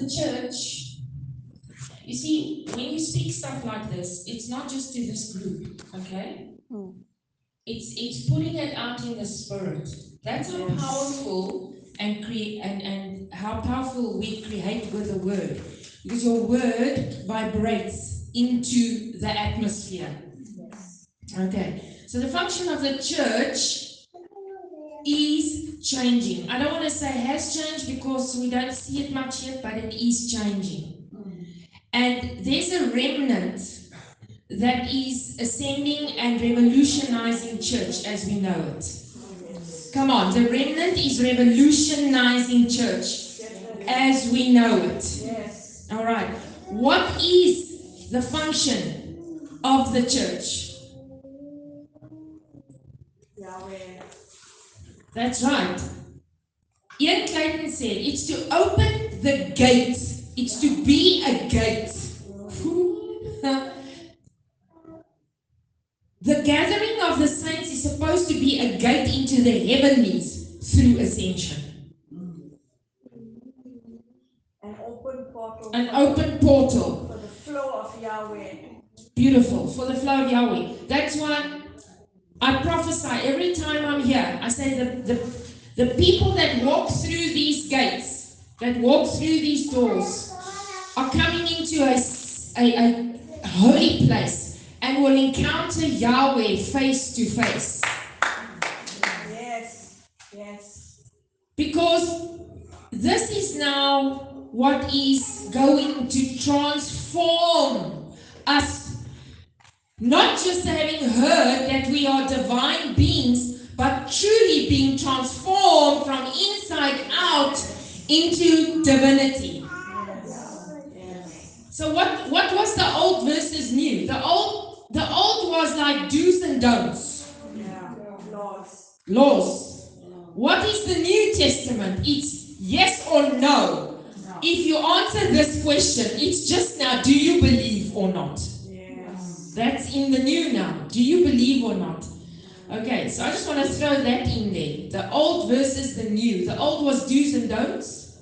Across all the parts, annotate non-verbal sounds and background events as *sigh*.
the church, you see, when you speak stuff like this, it's not just to this group, okay? Hmm. It's it's putting it out in the spirit. That's how Yes. powerful and create and, and how powerful we create with the word. Because your word vibrates into the atmosphere. Yes. Okay. So the function of the church is changing. I don't want to say has changed because we don't see it much yet, but it is changing. And there's a remnant that is ascending and revolutionizing church as we know it. Come on, the remnant is revolutionizing church as we know it. Yes. All right. What is the function of the church? Yahweh. That's right. Ian Clayton said it's to open the gate. It's to be a gate. *laughs* the gathering of the saints is supposed to be a gate into the heavenlies through ascension. An open portal. An open portal. For the flow of Yahweh. Beautiful. For the flow of Yahweh. That's why I prophesy every time I'm here. I say the, the, the people that walk through these gates, that walk through these doors, are coming into a a holy place and will encounter Yahweh face to face. Yes. Yes. Because this is now what is going to transform us. Not just having heard that we are divine beings, but truly being transformed from inside out into divinity. So what, what was the old versus new? The old the old was like do's and don'ts. Yeah. Laws. laws. What is the New Testament? It's yes or no. If you answer this question, it's just now do you believe or not? That's in the new now. Do you believe or not? Okay, so I just want to throw that in there. The old versus the new. The old was do's and don'ts,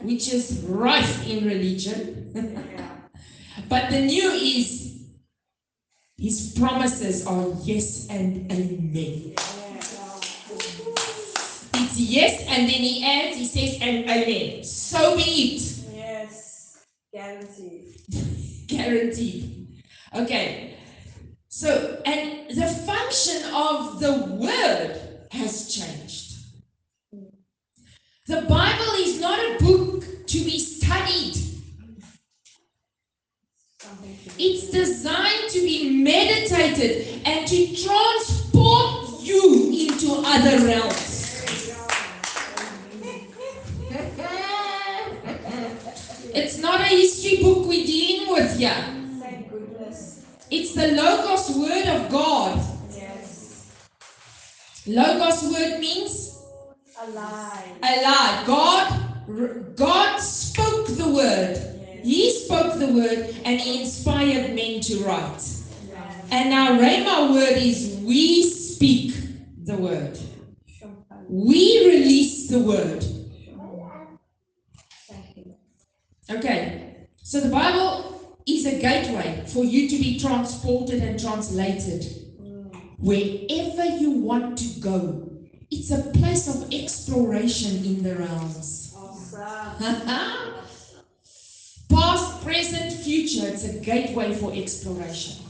which is rife in religion. *laughs* But the new is his promises are yes and amen. It's yes, and then he adds, he says, and amen. So be it. Yes. Guaranteed. *laughs* Guaranteed. Okay. So, and the function of the word has changed. The Bible is not a book to be studied. It's designed to be meditated and to transport you into other realms. It's not a history book we're dealing with here. It's the Logos word of God. Yes. Logos word means Alive. alive. God, God spoke the word. Yes. He spoke the word and he inspired men to write. Yes. And our Rhema word is we speak the word. We release the word. Okay. So the Bible is a gateway for you to be transported and translated wherever you want to go. It's a place of exploration in the realms. Awesome. *laughs* Past, present, future, it's a gateway for exploration.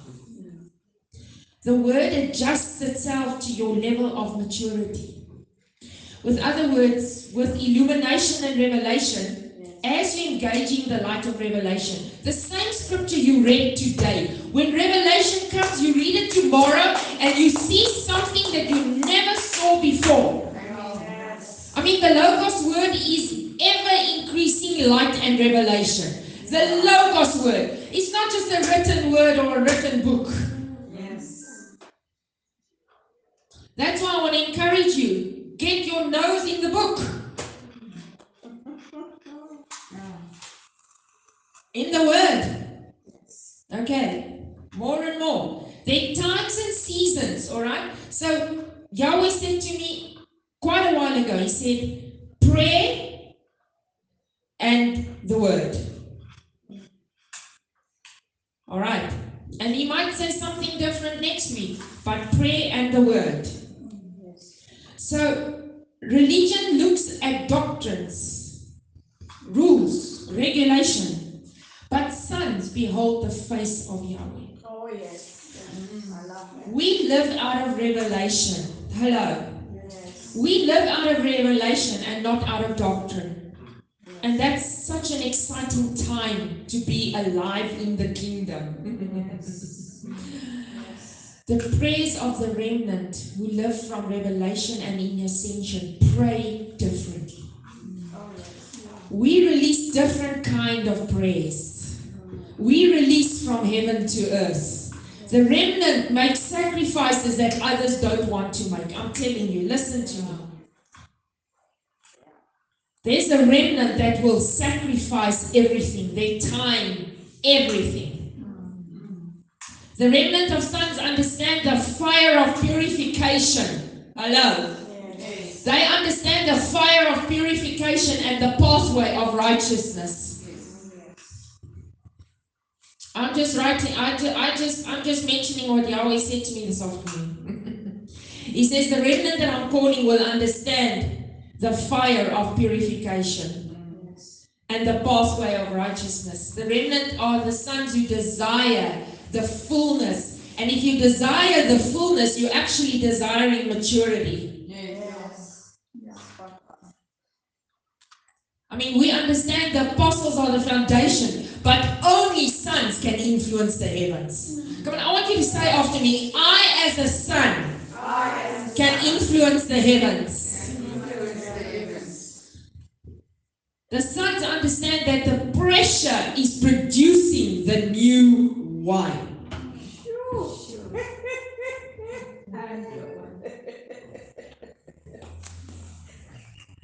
The word adjusts itself to your level of maturity. With other words, with illumination and revelation, as you engage in the light of revelation, the same scripture you read today, when revelation comes, you read it tomorrow and you see something that you never saw before. I mean, the Logos word is ever increasing light and revelation. The Logos word. It's not just a written word or a written book. Yes. That's why I want to encourage you get your nose in the book. In the word. Okay. More and more. There are times and seasons, all right? So Yahweh said to me quite a while ago, He said, prayer and the word. All right. And he might say something different next week, but prayer and the word. So, religion looks at doctrines, rules, regulation, but sons behold the face of Yahweh. Oh, yes. I love. We live out of revelation. Hello. Yes. We live out of revelation and not out of doctrine. And that's such an exciting time to be alive in the kingdom. Yes. Yes. the praise of the remnant who live from revelation and in ascension pray differently. Oh, yes. We release different kind of prayers. From heaven to earth. The remnant makes sacrifices that others don't want to make. I'm telling you, listen to me. There's a remnant that will sacrifice everything, their time, everything. The remnant of sons understand the fire of purification. Hello. They understand the fire of purification and the pathway of righteousness. Yes. I'm just writing, I, ju- I just, I'm just mentioning what Yahweh said to me this afternoon. *laughs* he says, The remnant that I'm calling will understand the fire of purification and the pathway of righteousness. The remnant are the sons who desire the fullness. And if you desire the fullness, you're actually desiring maturity. Yes. Yes. I mean, we understand the apostles are the foundation, but only sons can influence the heavens. Come on, I want you to say after me I, as a son, can influence the heavens. The sons understand that the pressure is producing the new wine.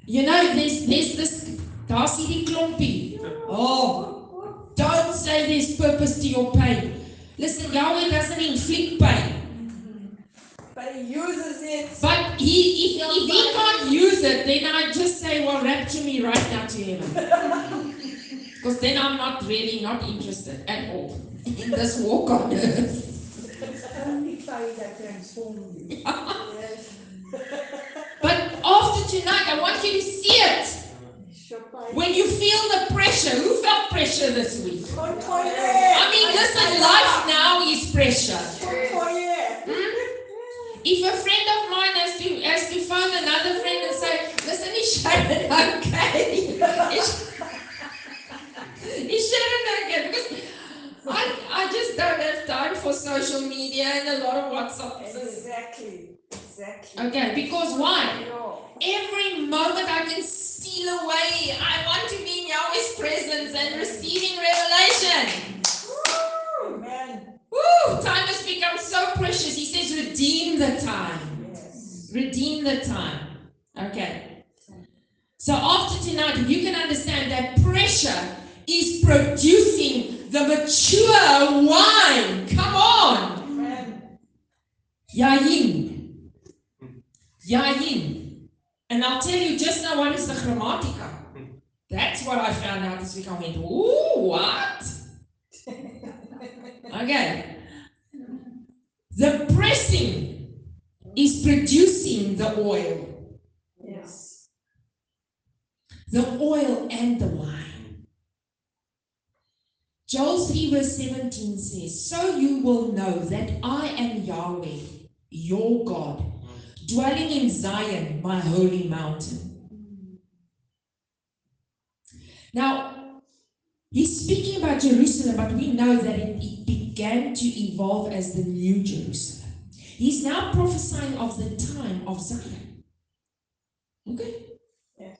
You know, there's, there's this, daar's hierdie klompie. Oh, don't say there's purpose to your pain. Listen, Yahweh doesn't inflict pain. But he uses it. But he, if, if he can't use it, then I just say, well, rapture me right now to heaven. *laughs* Because then I'm not really not interested at all in this walk on earth. *laughs* Only pain that transforms you. *laughs* But after tonight, I want you to see it. When you feel the pressure, who pressure this week? I mean, listen, life now is pressure. Contoye. Hmm? If a friend of mine has to has to phone another friend and say, listen, is Sharon okay? Is, *laughs* is Sharon okay? I, I just don't have time for social media and a lot of WhatsApps. Exactly. Exactly. Okay, because why? Every moment I can steal away. I want to be in Yahweh's presence and receiving revelation. Woo! Amen. Woo! Time has become so precious. He says, redeem the time. Yes. Redeem the time. Okay. So after tonight, you can understand that pressure is producing the mature wine. Come on. Amen. Yayin. Yayin. And I'll tell you just now what is the grammatica. That's what I found out this week. I went, ooh, what? *laughs* Okay. The pressing is producing the oil. Yes. The oil and the wine. Joel 3 verse 17 says, So you will know that I am Yahweh, your God, dwelling in Zion, my holy mountain. Now, he's speaking about Jerusalem, but we know that it, it began to evolve as the new Jerusalem. He's now prophesying of the time of Zion. Okay? Yes.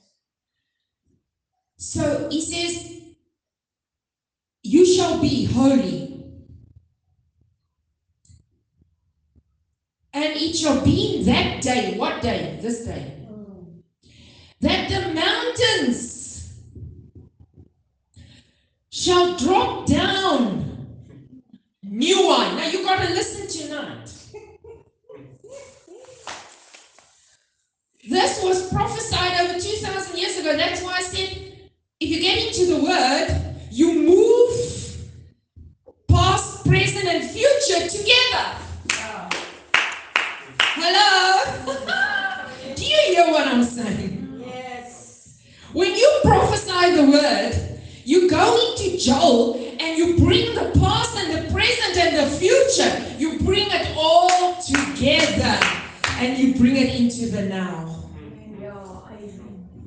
So he says, You shall be holy. And it shall be that day, what day? This day. That the mountains shall drop down new wine. Now you got to listen tonight. This was prophesied over 2,000 years ago. That's why I said, if you get into the word, future together. Hello? *laughs* Do you hear what I'm saying? Yes. When you prophesy the word, you go into Joel and you bring the past and the present and the future. You bring it all together and you bring it into the now.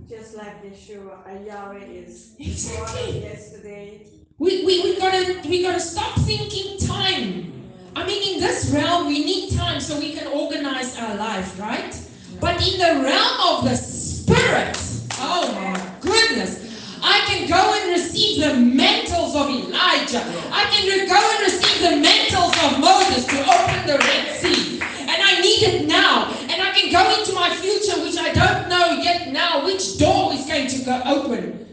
Just like Yeshua, Yahweh is Exactly. yesterday. We, we, we gotta we gotta stop thinking time. I mean in this realm we need time so we can organize our life, right? But in the realm of the spirit, oh my goodness. I can go and receive the mantles of Elijah. I can go and receive the mantles of Moses to open the Red Sea. And I need it now. And I can go into my future, which I don't know yet now, which door is going to go open.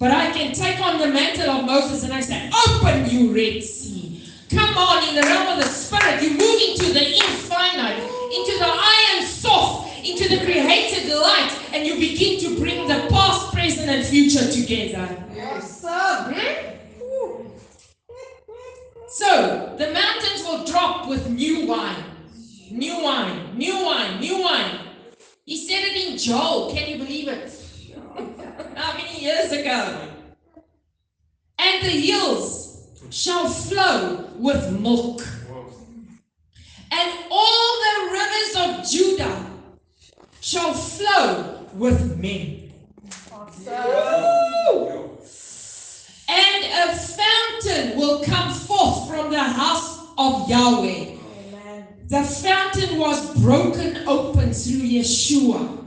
But I can take on the mantle of Moses and I say, Open, you Red Sea. Come on, in the realm of the Spirit, you move into the infinite, into the Ein Sof, into the created light, and you begin to bring the past, present, and future together. Awesome. Hmm? So, the mountains will drop with new wine. New wine, new wine, new wine. He said it in Joel. Can you believe it? How many years ago? And the hills shall flow with milk. And all the rivers of Judah shall flow with men. Awesome. And a fountain will come forth from the house of Yahweh. Amen. The fountain was broken open through Yeshua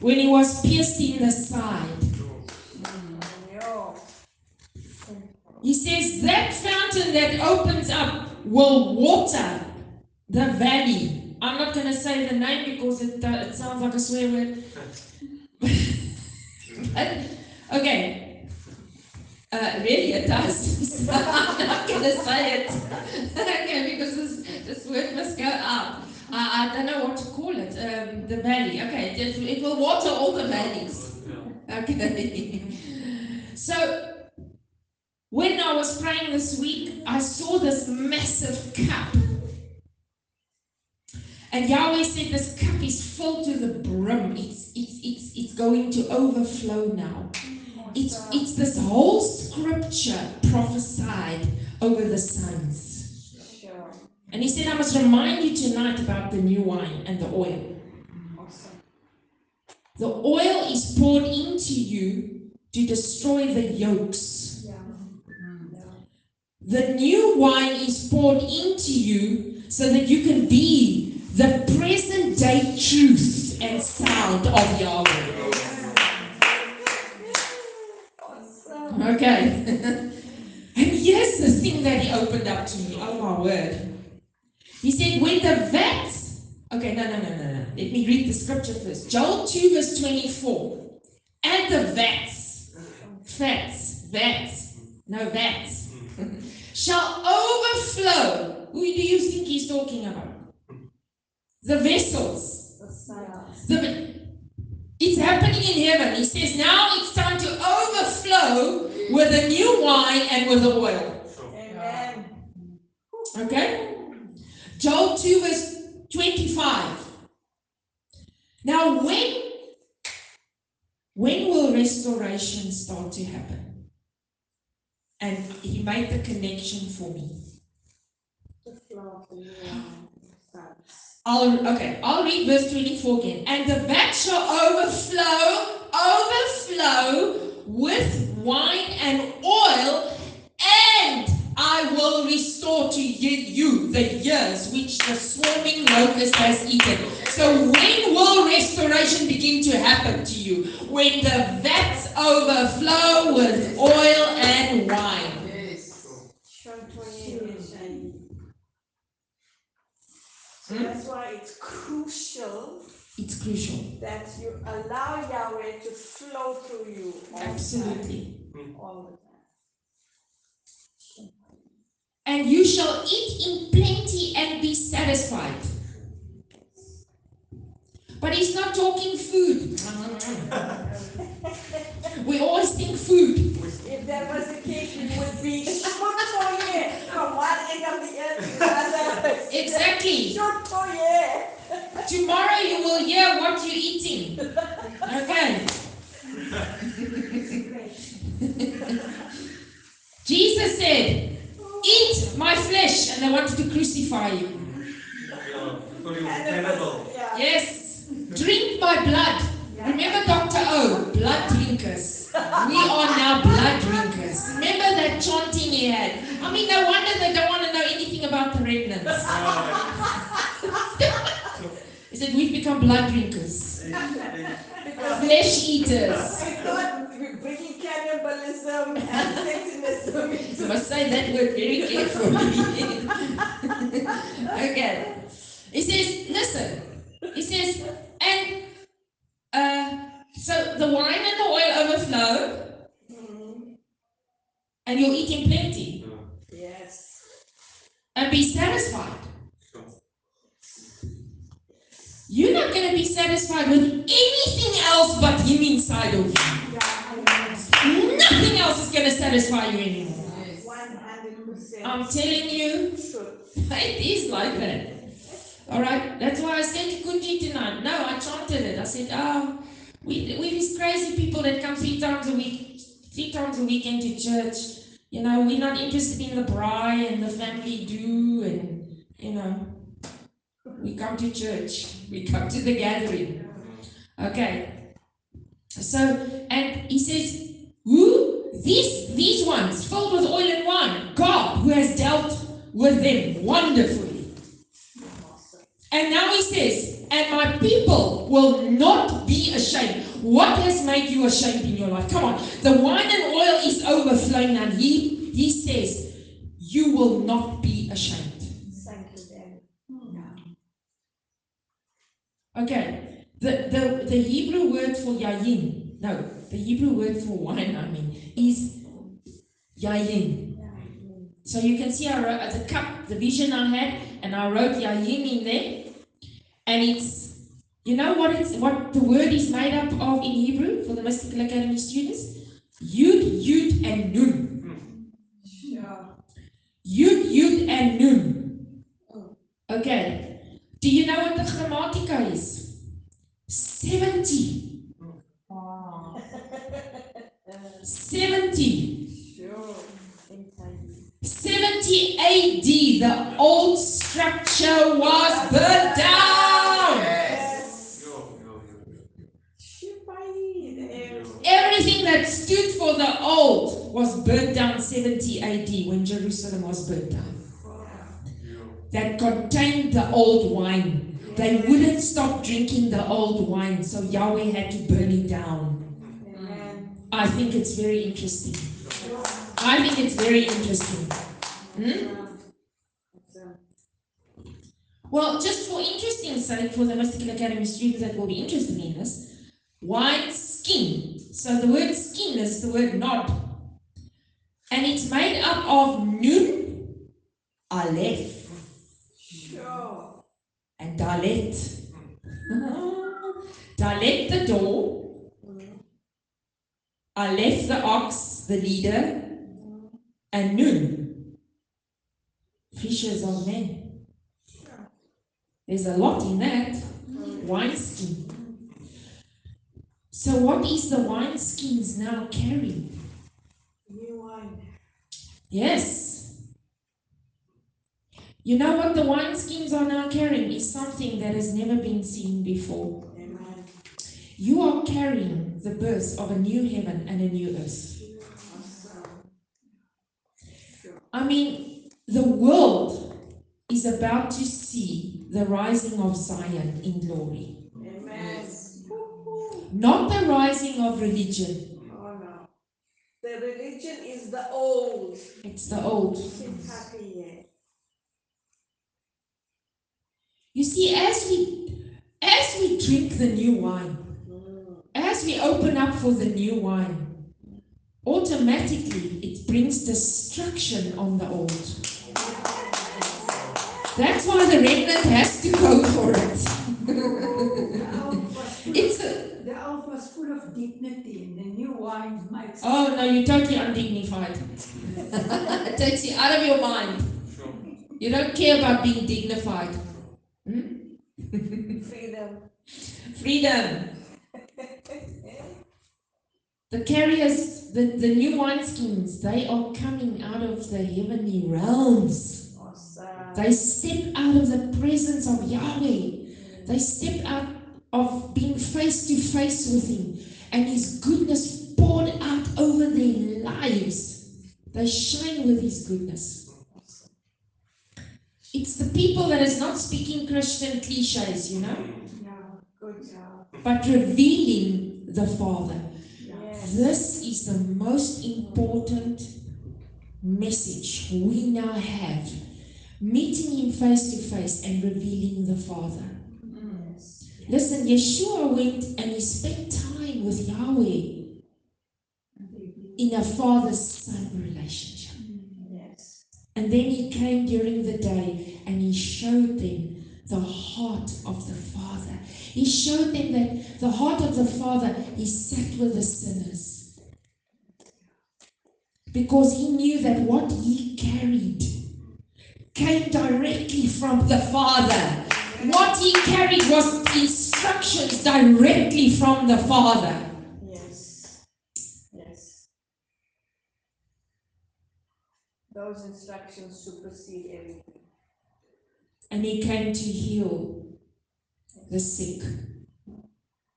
when he was pierced in the side. He says that fountain that opens up will water the valley. I'm not going to say the name because it, uh, it sounds like a swear word. *laughs* Okay. Uh, really, it does. *laughs* I'm not going to say it. *laughs* okay, because this, this word must go out. I, I don't know what to call it. Um, the valley. Okay, it, it will water all the valleys. Okay. so, when I was praying this week, I saw this massive cup. And Yahweh said this cup is filled to the brim. It's it's it's it's going to overflow now. It's it's this whole scripture prophesied over the sons. And he said, I must remind you tonight about the new wine and the oil. Awesome. The oil is poured into you to destroy the yokes. Yeah. Yeah. The new wine is poured into you so that you can be the present day truth and sound of Yahweh. Awesome. Okay. *laughs* and here's the thing that he opened up to me. Oh my word. He said, when the vats. Okay, no, no, no, no, no. Let me read the scripture first. Joel 2, verse 24. And the vats, fats, vats, no vats, *laughs* shall overflow. Who do you think he's talking about? The vessels. The. The, it's happening in heaven. He says now it's time to overflow with the new wine and with the oil. Amen. Okay? Joel 2, verse 25. Now, when when will restoration start to happen? And he made the connection for me. I'll okay, I'll read verse 24 again. And the vat shall overflow with wine and oil, and I will restore to you, you the years which the swarming locust has eaten. So when will restoration begin to happen to you? When the vats overflow with oil and wine. Sean 28 is shining. So Hmm? that's why it's crucial It's crucial. that you allow Yahweh to flow through you Mm. all Absolutely. All the time. and you shall eat in plenty and be satisfied. But he's not talking food. *laughs* we always think food. If that was the case, it would be *laughs* short for you. *laughs* exactly. Short for yeah. Tomorrow you will hear what you're eating. Okay. *laughs* Jesus said, Eat my flesh, and they wanted to crucify you. Yeah, because you And the cannibal. person- yeah. Yes. Drink my blood. Remember Dr. O, blood drinkers. We are now blood drinkers. Remember that chanting he had? I mean, no wonder they don't want to know anything about the remnants. *laughs* He said, We've become blood drinkers, flesh eaters. I thought we're bringing cannibalism and Satanism You must say that word very carefully. *laughs* okay. He says, listen. He says, and uh, so the wine and the oil overflow, Mhm. and you'll eat in plenty Yes. and be satisfied. Sure. You're not going to be satisfied with anything else but Him inside of you. Nothing else is going to satisfy you anymore. I'm telling you, It is like that. All right. That's why I said to Kunji tonight. No, I chanted it. I said, oh, we we these crazy people that come three times a week, three times a week into church. You know, we're not interested in the bride and the family do, and you know, we come to church. We come to the gathering. Okay. So, and he says, who? These these ones filled with oil and wine. God, who has dealt with them wonderfully. And now he says, and my people will not be ashamed. What has made you ashamed in your life? Come on. The wine and oil is overflowing, and he he says, you will not be ashamed. Okay. The, the, the Hebrew word for yayin, no, the Hebrew word for wine, I mean, is yayin. So you can see I wrote uh, the cup, the vision I had, and I wrote yayin in there. And it's, you know what it's what the word is made up of in Hebrew for the Mystical Academy students? Yud, Yud, and Nun. Sure. Yud, Yud, and Nun. Okay. Do you know what the grammatica is? 70. 70. Sure. 70 AD, the old structure was burnt down. Yes. Everything that stood for the old was burnt down 70 AD when Jerusalem was burnt down. That contained the old wine. They wouldn't stop drinking the old wine, so Yahweh had to burn it down. I think it's very interesting. I think it's very interesting. Hmm? Well, just for interesting sake, for the Mystical Academy students that will be interested in this, wine skin. So the word skin is the word nod. And it's made up of nun, aleph. And dalet. dalet the door, aleph the ox, the leader, and nun, fishers of men. There's a lot in that. Wineskin. So, what is the wineskins now carrying? New wine. Yes. You know what the wineskins are now carrying is something that has never been seen before. Amen. You are carrying the birth of a new heaven and a new earth. I mean, the world is about to see the rising of Zion in glory, Amen. Not the rising of religion. Oh no. The religion is the old. It's the old. Happy yet. You see, as we as we drink the new wine, as we open up for the new wine, automatically it brings destruction on the old. That's why the remnant has to go for it. The old was full It's of, a, the old was full of dignity, and the new wine makes oh no, you're totally undignified. *laughs* it takes you out of your mind. You don't care about being dignified. Hmm? *laughs* Freedom. Freedom. The carriers, the, the new wineskins, they are coming out of the heavenly realms. Awesome. They step out of the presence of Yahweh. They step out of being face to face with Him and His goodness poured out over their lives. They shine with His goodness. It's the people that is not speaking Christian cliches, you know, Yeah, good job. but revealing the Father. Yes. This is the most important message we now have. Meeting Him face to face and revealing the Father. Yes. Listen, Yeshua went and he spent time with Yahweh in a father's son. And then he came during the day and he showed them the heart of the Father. He showed them that the heart of the Father, he sat with the sinners. Because he knew that what he carried came directly from the Father. What he carried was instructions directly from the Father. Yes. Yes. Those instructions supersede everything. And he came to heal the sick.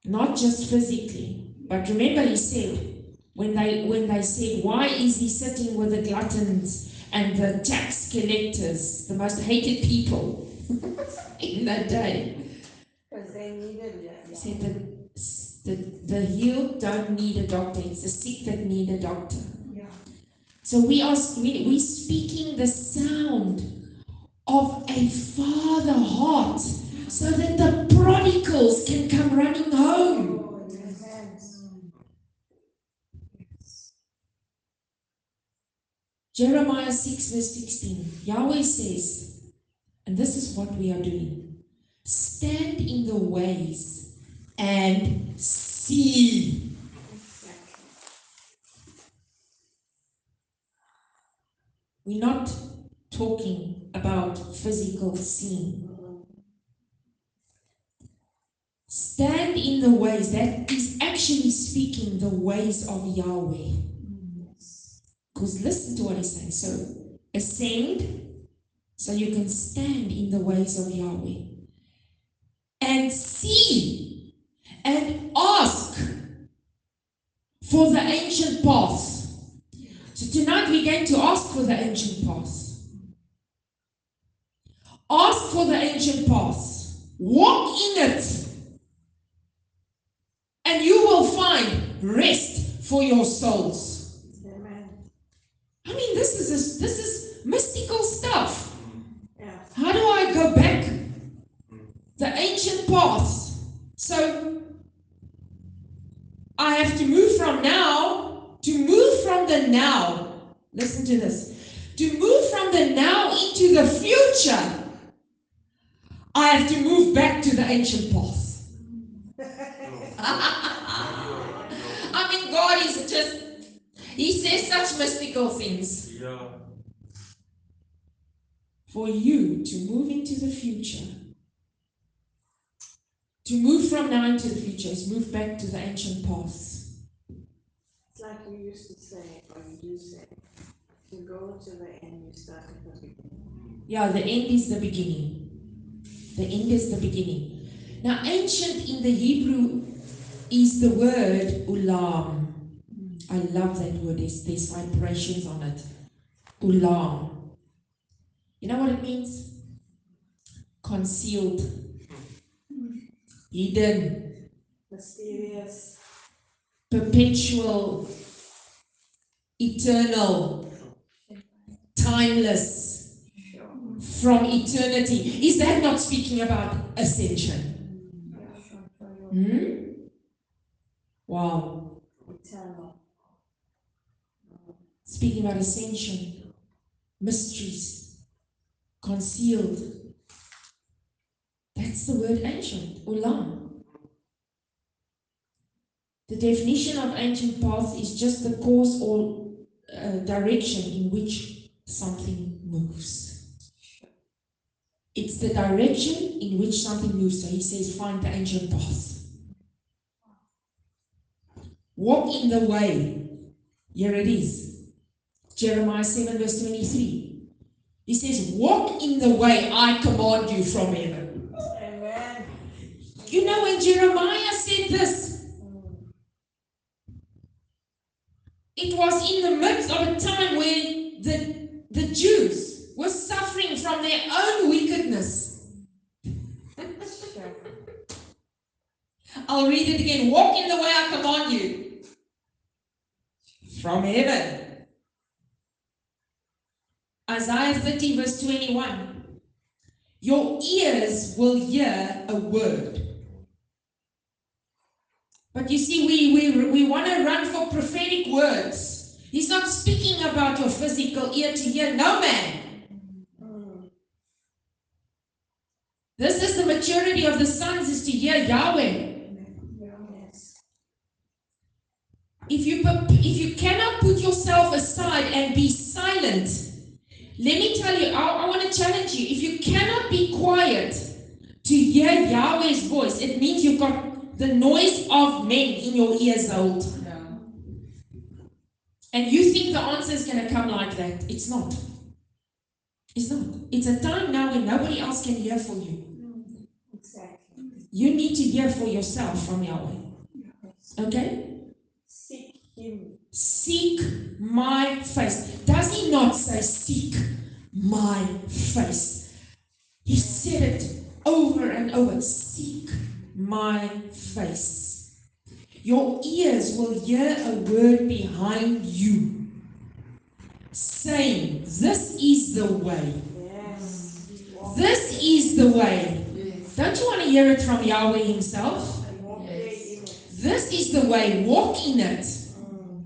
Not just physically, but remember he said, when they when they said, Why is he sitting with the gluttons and the tax collectors, the most hated people *laughs* in that day? Because they needed it. He said the, the, the healed don't need a doctor, it's the sick that need a doctor. So we are we, speaking the sound of a father heart so that the prodigals can come running home. Jeremiah 6, verse 16. Yahweh says, and this is what we are doing stand in the ways and see. We're not talking about physical seeing. Stand in the ways, that is actually speaking the ways of Yahweh. Because listen to what he's saying. So, ascend so you can stand in the ways of Yahweh. And see and ask for the ancient paths. So, tonight we're going to ask for the ancient paths. Ask for the ancient paths. Walk in it. And you will find rest for your souls. Amen. I mean, this is this is mystical stuff. Yeah. How do I go back? The ancient paths. So I have to move from now to move from the now. Listen to this. To move from the now into the future, I have to move back to the ancient past. *laughs* I mean, God is just, He says such mystical things. Yeah. for you to move into the future. To move from now into the future is move back to the ancient paths. Like we used to say, or you do say, to go to the end, you start at the beginning. Yeah, the end is the beginning. The end is the beginning. Now, ancient in the Hebrew is the word ulam. I love that word. There's, there's vibrations on it. Ulam. You know what it means? Concealed, hmm. hidden, Mysterious. Perpetual, eternal, timeless, from eternity. Is that not speaking about ascension? Hmm? Wow. Speaking about ascension, mysteries, concealed. That's the word ancient, ulam. The definition of ancient path is just the course or uh, direction in which something moves. It's the direction in which something moves. So he says, find the ancient path. Walk in the way. Here it is. Jeremiah 7, verse 23. He says, Walk in the way I command you from heaven. Amen. You know, when Jeremiah said this, it was in the midst of a time where the, the Jews were suffering from their own wickedness. *laughs* I'll read it again. Walk in the way I command you. From heaven. Isaiah 30, verse 21. Your ears will hear a word. But you see, we, we, we want to run for prophetic words. He's not speaking about your physical ear to hear. No, man. This is the maturity of the sons is to hear Yahweh. If you if you cannot put yourself aside and be silent, let me tell you, I, I want to challenge you. If you cannot be quiet to hear Yahweh's voice, it means you've got the noise of men in your ears the whole time. And you think the answer is going to come like that. It's not. It's not. It's a time now when nobody else can hear for you. Exactly. You need to hear for yourself from Yahweh. Okay? Seek Him. Seek my face. Does he not say, Seek my face? He said it over and over Seek my face. Your ears will hear a word behind you saying, This is the way. Yes. This is the way. Don't you want to hear it from Yahweh Himself? Yes. there in it. This is the way. Walk in it. Mm.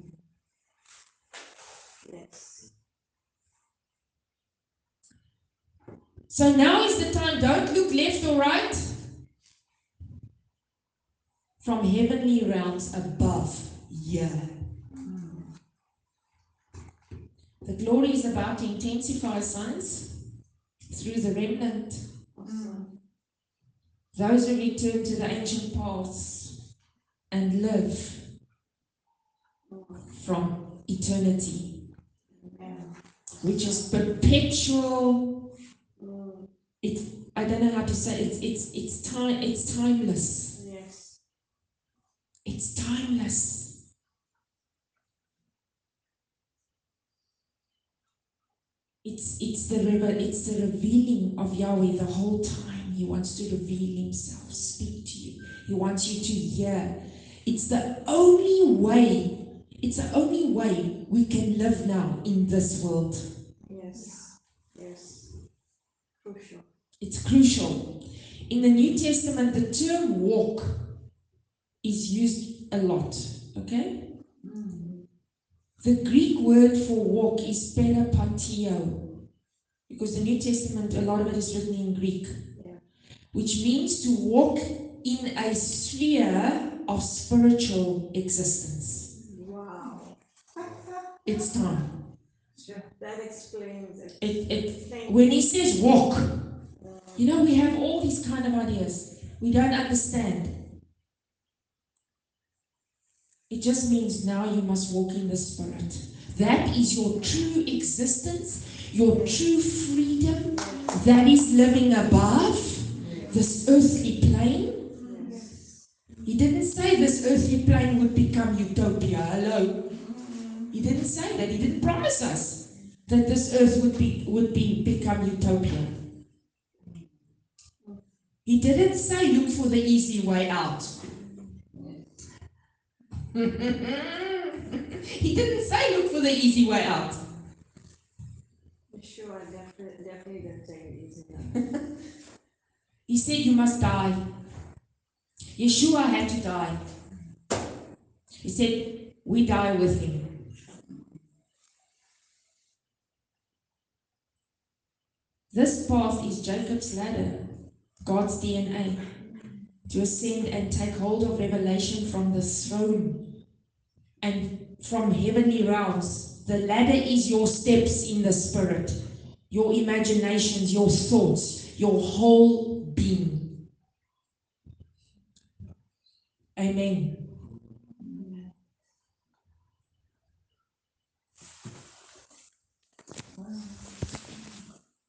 So now is the time. Don't look left or right. From heavenly realms above here. The glory is about to intensify, sons, through the remnant. Those who return to the ancient paths and live from eternity, which is perpetual. It's I don't know how to say it. it's it's time it's timeless. Yes. It's timeless. It's the revel- it's the revealing of Yahweh the whole time. He wants to reveal himself, speak to you. He wants you to hear. It's the only way, it's the only way we can live now in this world. Yes. Yes. Crucial. It's crucial. In the New Testament, the term walk is used a lot. Okay? Mm. The Greek word for walk is peripateo. Because the New Testament, a lot of it is written in Greek. Yeah. Which means to walk in a sphere of spiritual existence. Wow. It's time. That explains it. It, it, when he says walk. You know, we have all these kind of ideas. We don't understand. It just means now you must walk in the Spirit. That is your true existence, your true freedom. That is living above this earthly plane. He didn't say this earthly plane would become utopia. Hello. He didn't say that. He didn't promise us that this earth would be would be become utopia. He didn't say look for the easy way out. *laughs* he didn't say look for the easy way out. Sure, definitely, definitely didn't take it easy. enough. He said you must die. Yeshua had to die. He said we die with him. This path is Jacob's ladder, God's DNA, to ascend and take hold of revelation from the throne and from heavenly realms. The ladder is your steps in the spirit, your imaginations, your thoughts, your whole being. Amen.